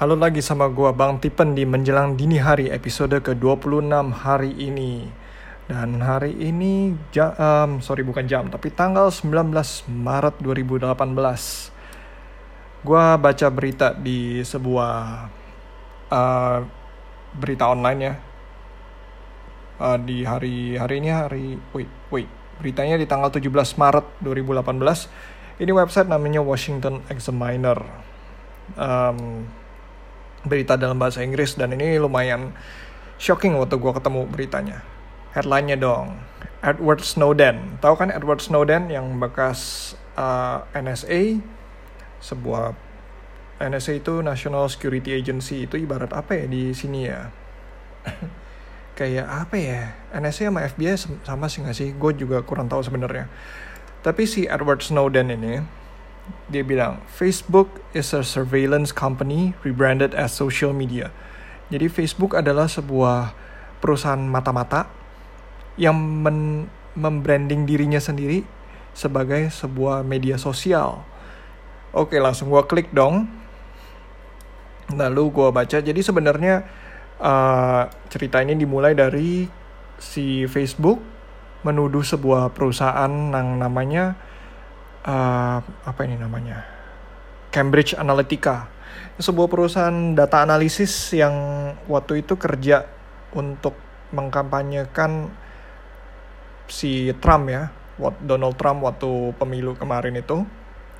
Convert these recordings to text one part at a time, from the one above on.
Halo lagi sama gua Bang Tipen di menjelang dini hari episode ke-26 hari ini. Dan hari ini jam, um, sorry bukan jam, tapi tanggal 19 Maret 2018. Gua baca berita di sebuah uh, berita online ya. Uh, di hari hari ini hari wait wait beritanya di tanggal 17 Maret 2018. Ini website namanya Washington Examiner. Um, berita dalam bahasa Inggris dan ini lumayan shocking waktu gue ketemu beritanya. Headline-nya dong, Edward Snowden. Tahu kan Edward Snowden yang bekas uh, NSA, sebuah NSA itu National Security Agency itu ibarat apa ya di sini ya? Kayak apa ya? NSA sama FBI sama sih nggak sih? Gue juga kurang tahu sebenarnya. Tapi si Edward Snowden ini dia bilang Facebook is a surveillance company rebranded as social media. Jadi Facebook adalah sebuah perusahaan mata-mata yang men membranding dirinya sendiri sebagai sebuah media sosial. Oke, langsung gue klik dong. Lalu gue baca. Jadi sebenarnya uh, cerita ini dimulai dari si Facebook menuduh sebuah perusahaan yang namanya uh, apa ini namanya? Cambridge Analytica. Sebuah perusahaan data analisis yang waktu itu kerja untuk mengkampanyekan si Trump ya Donald Trump waktu pemilu kemarin itu.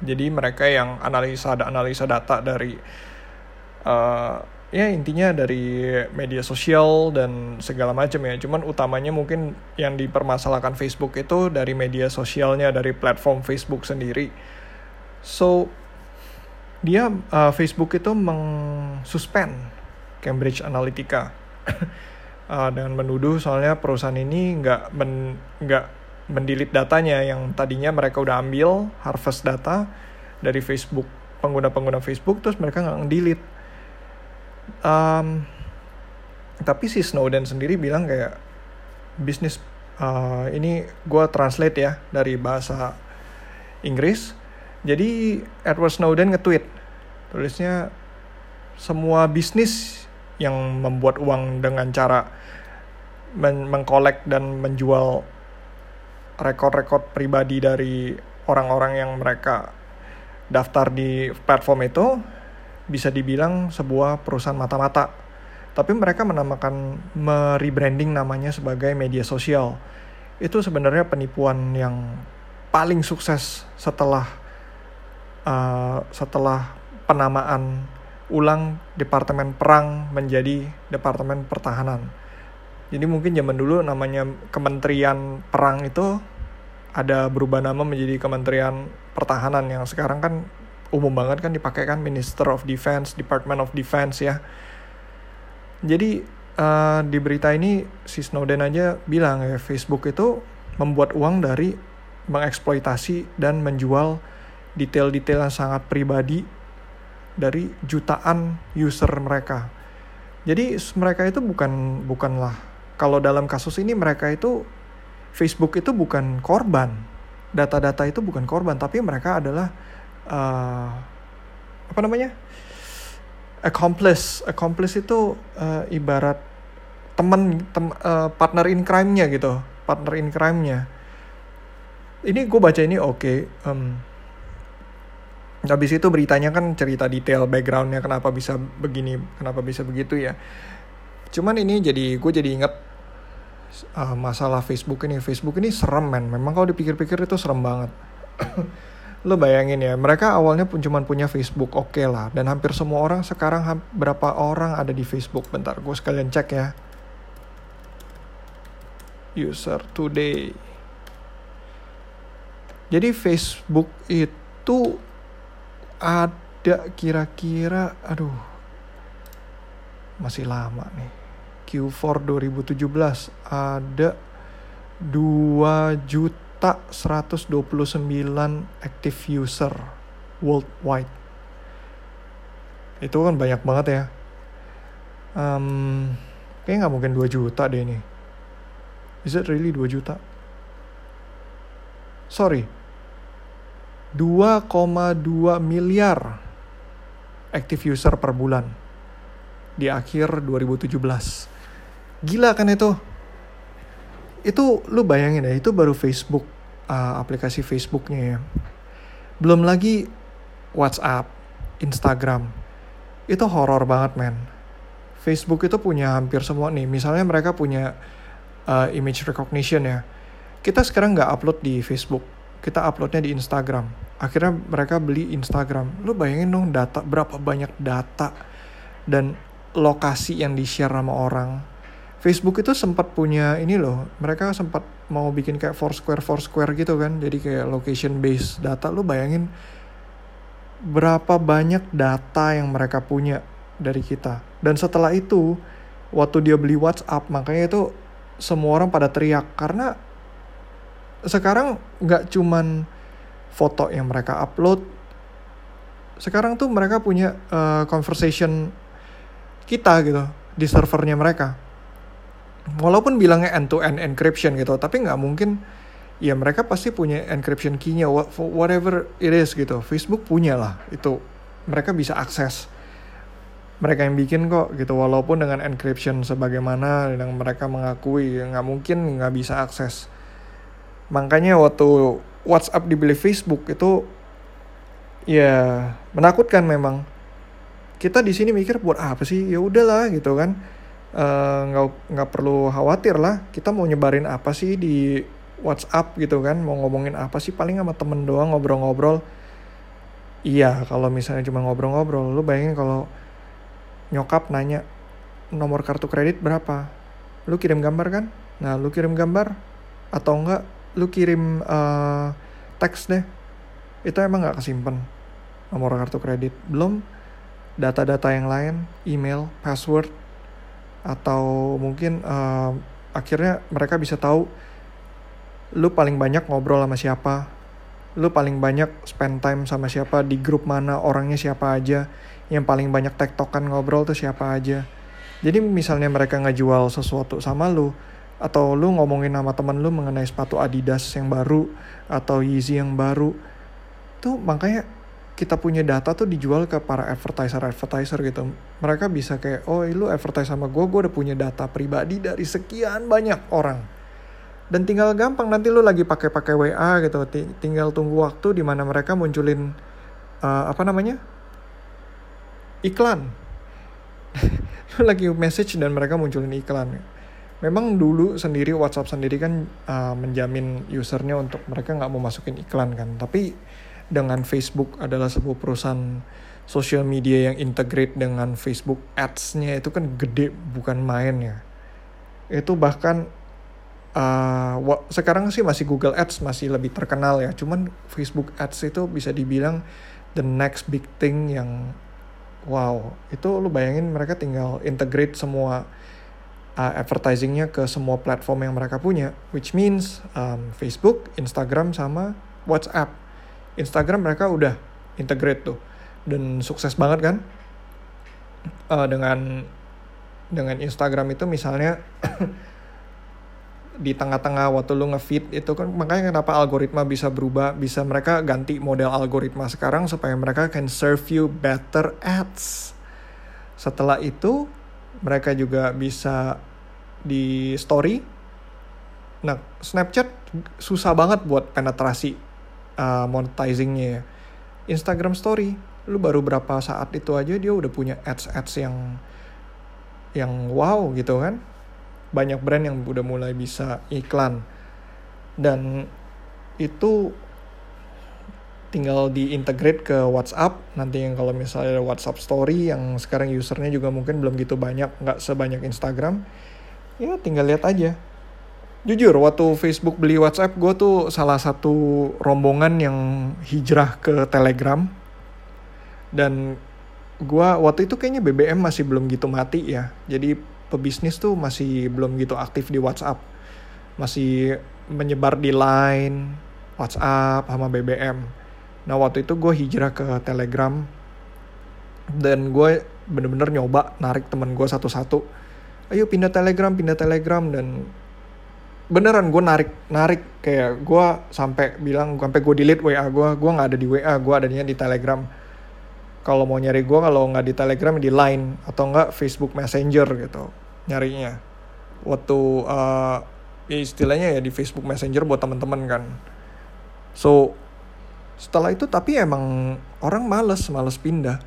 Jadi mereka yang analisa analisa data dari uh, ya intinya dari media sosial dan segala macam ya. Cuman utamanya mungkin yang dipermasalahkan Facebook itu dari media sosialnya dari platform Facebook sendiri. So dia uh, Facebook itu mengsuspend Cambridge Analytica uh, dengan menuduh soalnya perusahaan ini nggak men nggak mendilit datanya yang tadinya mereka udah ambil harvest data dari Facebook pengguna-pengguna Facebook terus mereka nggak ngedelete um, tapi si Snowden sendiri bilang kayak bisnis uh, ini gue translate ya dari bahasa Inggris. Jadi Edward Snowden nge-tweet tulisnya semua bisnis yang membuat uang dengan cara men mengkolek dan menjual rekor-rekor pribadi dari orang-orang yang mereka daftar di platform itu bisa dibilang sebuah perusahaan mata-mata. Tapi mereka menamakan merebranding namanya sebagai media sosial. Itu sebenarnya penipuan yang paling sukses setelah uh, setelah penamaan ulang departemen perang menjadi departemen pertahanan. Jadi mungkin zaman dulu namanya Kementerian Perang itu ada berubah nama menjadi Kementerian Pertahanan yang sekarang kan umum banget kan dipakai kan Minister of Defense, Department of Defense ya. Jadi uh, di berita ini si Snowden aja bilang ya Facebook itu membuat uang dari mengeksploitasi dan menjual detail-detail yang sangat pribadi dari jutaan user mereka. Jadi mereka itu bukan bukanlah kalau dalam kasus ini mereka itu Facebook itu bukan korban. Data-data itu bukan korban, tapi mereka adalah uh, apa namanya? Accomplice. Accomplice itu uh, ibarat teman tem, uh, partner in crime-nya gitu. Partner in crime-nya. Ini gue baca ini oke okay. um, habis itu beritanya kan cerita detail backgroundnya kenapa bisa begini kenapa bisa begitu ya. Cuman ini jadi gue jadi inget uh, masalah Facebook ini. Facebook ini serem men. Memang kalau dipikir-pikir itu serem banget lo bayangin ya mereka awalnya pun cuma punya Facebook oke okay lah. Dan hampir semua orang sekarang berapa orang ada di Facebook? Bentar gue sekalian cek ya. User today. Jadi Facebook itu ada kira-kira aduh masih lama nih. Q4 2017 ada 2 juta juta 129 active user worldwide. Itu kan banyak banget ya. Um, kayaknya nggak mungkin 2 juta deh ini. Is it really 2 juta? Sorry. 2,2 miliar active user per bulan. di akhir 2017. Gila kan itu? Itu lu bayangin ya, itu baru Facebook, uh, aplikasi Facebooknya ya. Belum lagi WhatsApp, Instagram. Itu horor banget men. Facebook itu punya hampir semua nih. Misalnya mereka punya uh, image recognition ya. Kita sekarang nggak upload di Facebook, kita uploadnya di Instagram. Akhirnya mereka beli Instagram. Lu bayangin dong data berapa banyak data dan lokasi yang di share sama orang. Facebook itu sempat punya ini loh, mereka sempat mau bikin kayak Foursquare Foursquare gitu kan, jadi kayak location based data. Lu bayangin berapa banyak data yang mereka punya dari kita. Dan setelah itu, waktu dia beli WhatsApp, makanya itu semua orang pada teriak karena sekarang nggak cuman foto yang mereka upload sekarang tuh mereka punya uh, conversation kita gitu di servernya mereka walaupun bilangnya end to end encryption gitu tapi nggak mungkin ya mereka pasti punya encryption key-nya whatever it is gitu. Facebook punya lah itu. Mereka bisa akses. Mereka yang bikin kok gitu walaupun dengan encryption sebagaimana yang mereka mengakui nggak mungkin nggak bisa akses. Makanya waktu WhatsApp dibeli Facebook itu ya menakutkan memang. Kita di sini mikir buat apa sih? Ya udahlah gitu kan nggak uh, nggak perlu khawatir lah. Kita mau nyebarin apa sih di WhatsApp gitu kan? Mau ngomongin apa sih? Paling sama temen doang ngobrol-ngobrol. Iya kalau misalnya cuma ngobrol-ngobrol lu bayangin kalau nyokap nanya nomor kartu kredit berapa? Lu kirim gambar kan? Nah lu kirim gambar atau enggak lu kirim uh, teks deh. Itu emang nggak kesimpan nomor kartu kredit. Belum data-data yang lain email password atau mungkin uh, akhirnya mereka bisa tahu lu paling banyak ngobrol sama siapa lu paling banyak spend time sama siapa di grup mana orangnya siapa aja yang paling banyak tektokan ngobrol tuh siapa aja. Jadi misalnya mereka ngejual sesuatu sama lu atau lu ngomongin sama temen lu mengenai sepatu Adidas yang baru atau Yeezy yang baru tuh makanya kita punya data tuh dijual ke para advertiser advertiser gitu. Mereka bisa kayak oh lu advertise sama gue gue udah punya data pribadi dari sekian banyak orang. Dan tinggal gampang nanti lu lagi pakai pakai WA gitu tinggal tunggu waktu di mana mereka munculin uh, apa namanya? Iklan. Lu lagi message dan mereka munculin iklan. Memang dulu sendiri WhatsApp sendiri kan uh, menjamin usernya untuk mereka nggak mau masukin iklan kan. Tapi dengan Facebook adalah sebuah perusahaan social media yang integrate dengan Facebook ads-nya itu kan gede bukan main ya. Itu bahkan uh, sekarang sih masih Google Ads masih lebih terkenal ya. Cuman Facebook Ads itu bisa dibilang the next big thing yang wow itu lu bayangin mereka tinggal integrate semua uh, advertisingnya ke semua platform yang mereka punya which means um, Facebook, Instagram sama WhatsApp Instagram mereka udah integrate tuh dan sukses banget kan? Uh, dengan dengan Instagram itu misalnya di tengah-tengah waktu lu ngefeed itu kan makanya kenapa algoritma bisa berubah bisa mereka ganti model algoritma sekarang supaya mereka can serve you better ads. Setelah itu mereka juga bisa di story. Nah Snapchat susah banget buat penetrasi uh, monetizingnya ya. Instagram story lu baru berapa saat itu aja dia udah punya ads ads yang yang wow gitu kan. Banyak brand yang udah mulai bisa iklan. Dan itu tinggal diintegrate ke WhatsApp. Nanti yang kalau misalnya ada WhatsApp Story yang sekarang usernya juga mungkin belum gitu banyak nggak sebanyak Instagram ya tinggal lihat aja jujur waktu Facebook beli WhatsApp gue tuh salah satu rombongan yang hijrah ke Telegram dan gue waktu itu kayaknya BBM masih belum gitu mati ya jadi pebisnis tuh masih belum gitu aktif di WhatsApp. Masih menyebar di Line, WhatsApp, sama BBM. Nah waktu itu gue hijrah ke Telegram dan gue bener-bener nyoba narik temen gue satu-satu. Ayo pindah Telegram, pindah Telegram dan beneran gue narik narik. Kayak gue sampai bilang sampai gue delete WA gue gue nggak ada di WA gue adanya di Telegram. Kalau mau nyari gue kalau nggak di Telegram di Line atau nggak Facebook Messenger gitu nyarinya. Waktu uh, istilahnya ya di Facebook Messenger buat teman-teman kan. So setelah itu tapi emang orang males males pindah.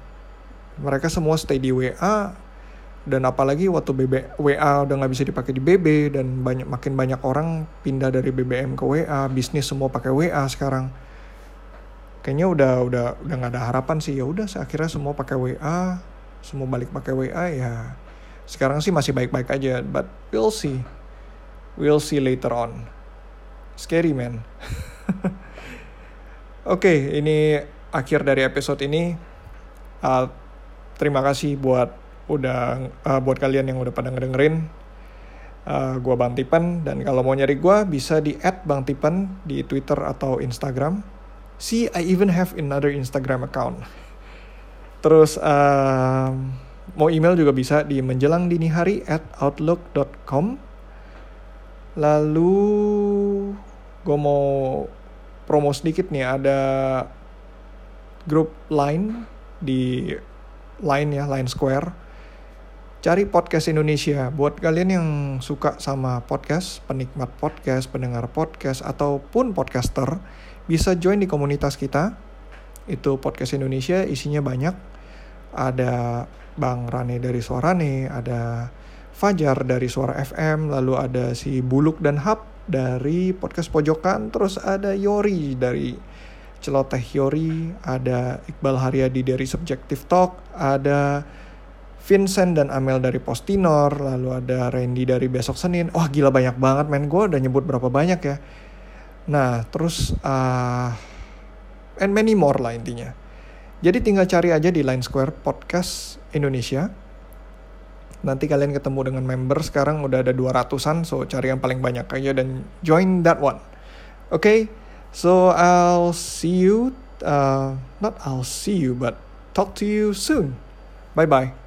Mereka semua stay di WA dan apalagi waktu BB, WA udah nggak bisa dipakai di BB dan banyak makin banyak orang pindah dari BBM ke WA bisnis semua pakai WA sekarang. Kayaknya udah udah udah nggak ada harapan sih. Ya udah akhirnya semua pakai WA semua balik pakai WA ya. Sekarang sih masih baik-baik aja but we'll see. We'll see later on. Scary man. Oke okay, ini akhir dari episode ini. Uh, terima kasih buat udah uh, buat kalian yang udah pada ngedengerin uh, gue Bang Tipen dan kalau mau nyari gue bisa di @bangtipen di Twitter atau Instagram See, I even have another Instagram account. Terus um, mau email juga bisa di menjelang dini hari at outlook.com. Lalu gue mau promo sedikit nih ada grup line di line ya line square cari podcast Indonesia buat kalian yang suka sama podcast penikmat podcast pendengar podcast ataupun podcaster bisa join di komunitas kita. Itu podcast Indonesia isinya banyak. Ada Bang Rane dari Suara Rane, ada Fajar dari Suara FM, lalu ada si Buluk dan Hap dari podcast Pojokan, terus ada Yori dari Celoteh Yori, ada Iqbal Haryadi dari Subjective Talk, ada Vincent dan Amel dari Postinor, lalu ada Randy dari Besok Senin. Wah gila banyak banget men, gue udah nyebut berapa banyak ya. Nah, terus uh, and many more lah intinya. Jadi tinggal cari aja di Line Square Podcast Indonesia. Nanti kalian ketemu dengan member sekarang udah ada 200-an, so cari yang paling banyak aja dan join that one. Oke, okay? so I'll see you, uh, not I'll see you, but talk to you soon. Bye-bye.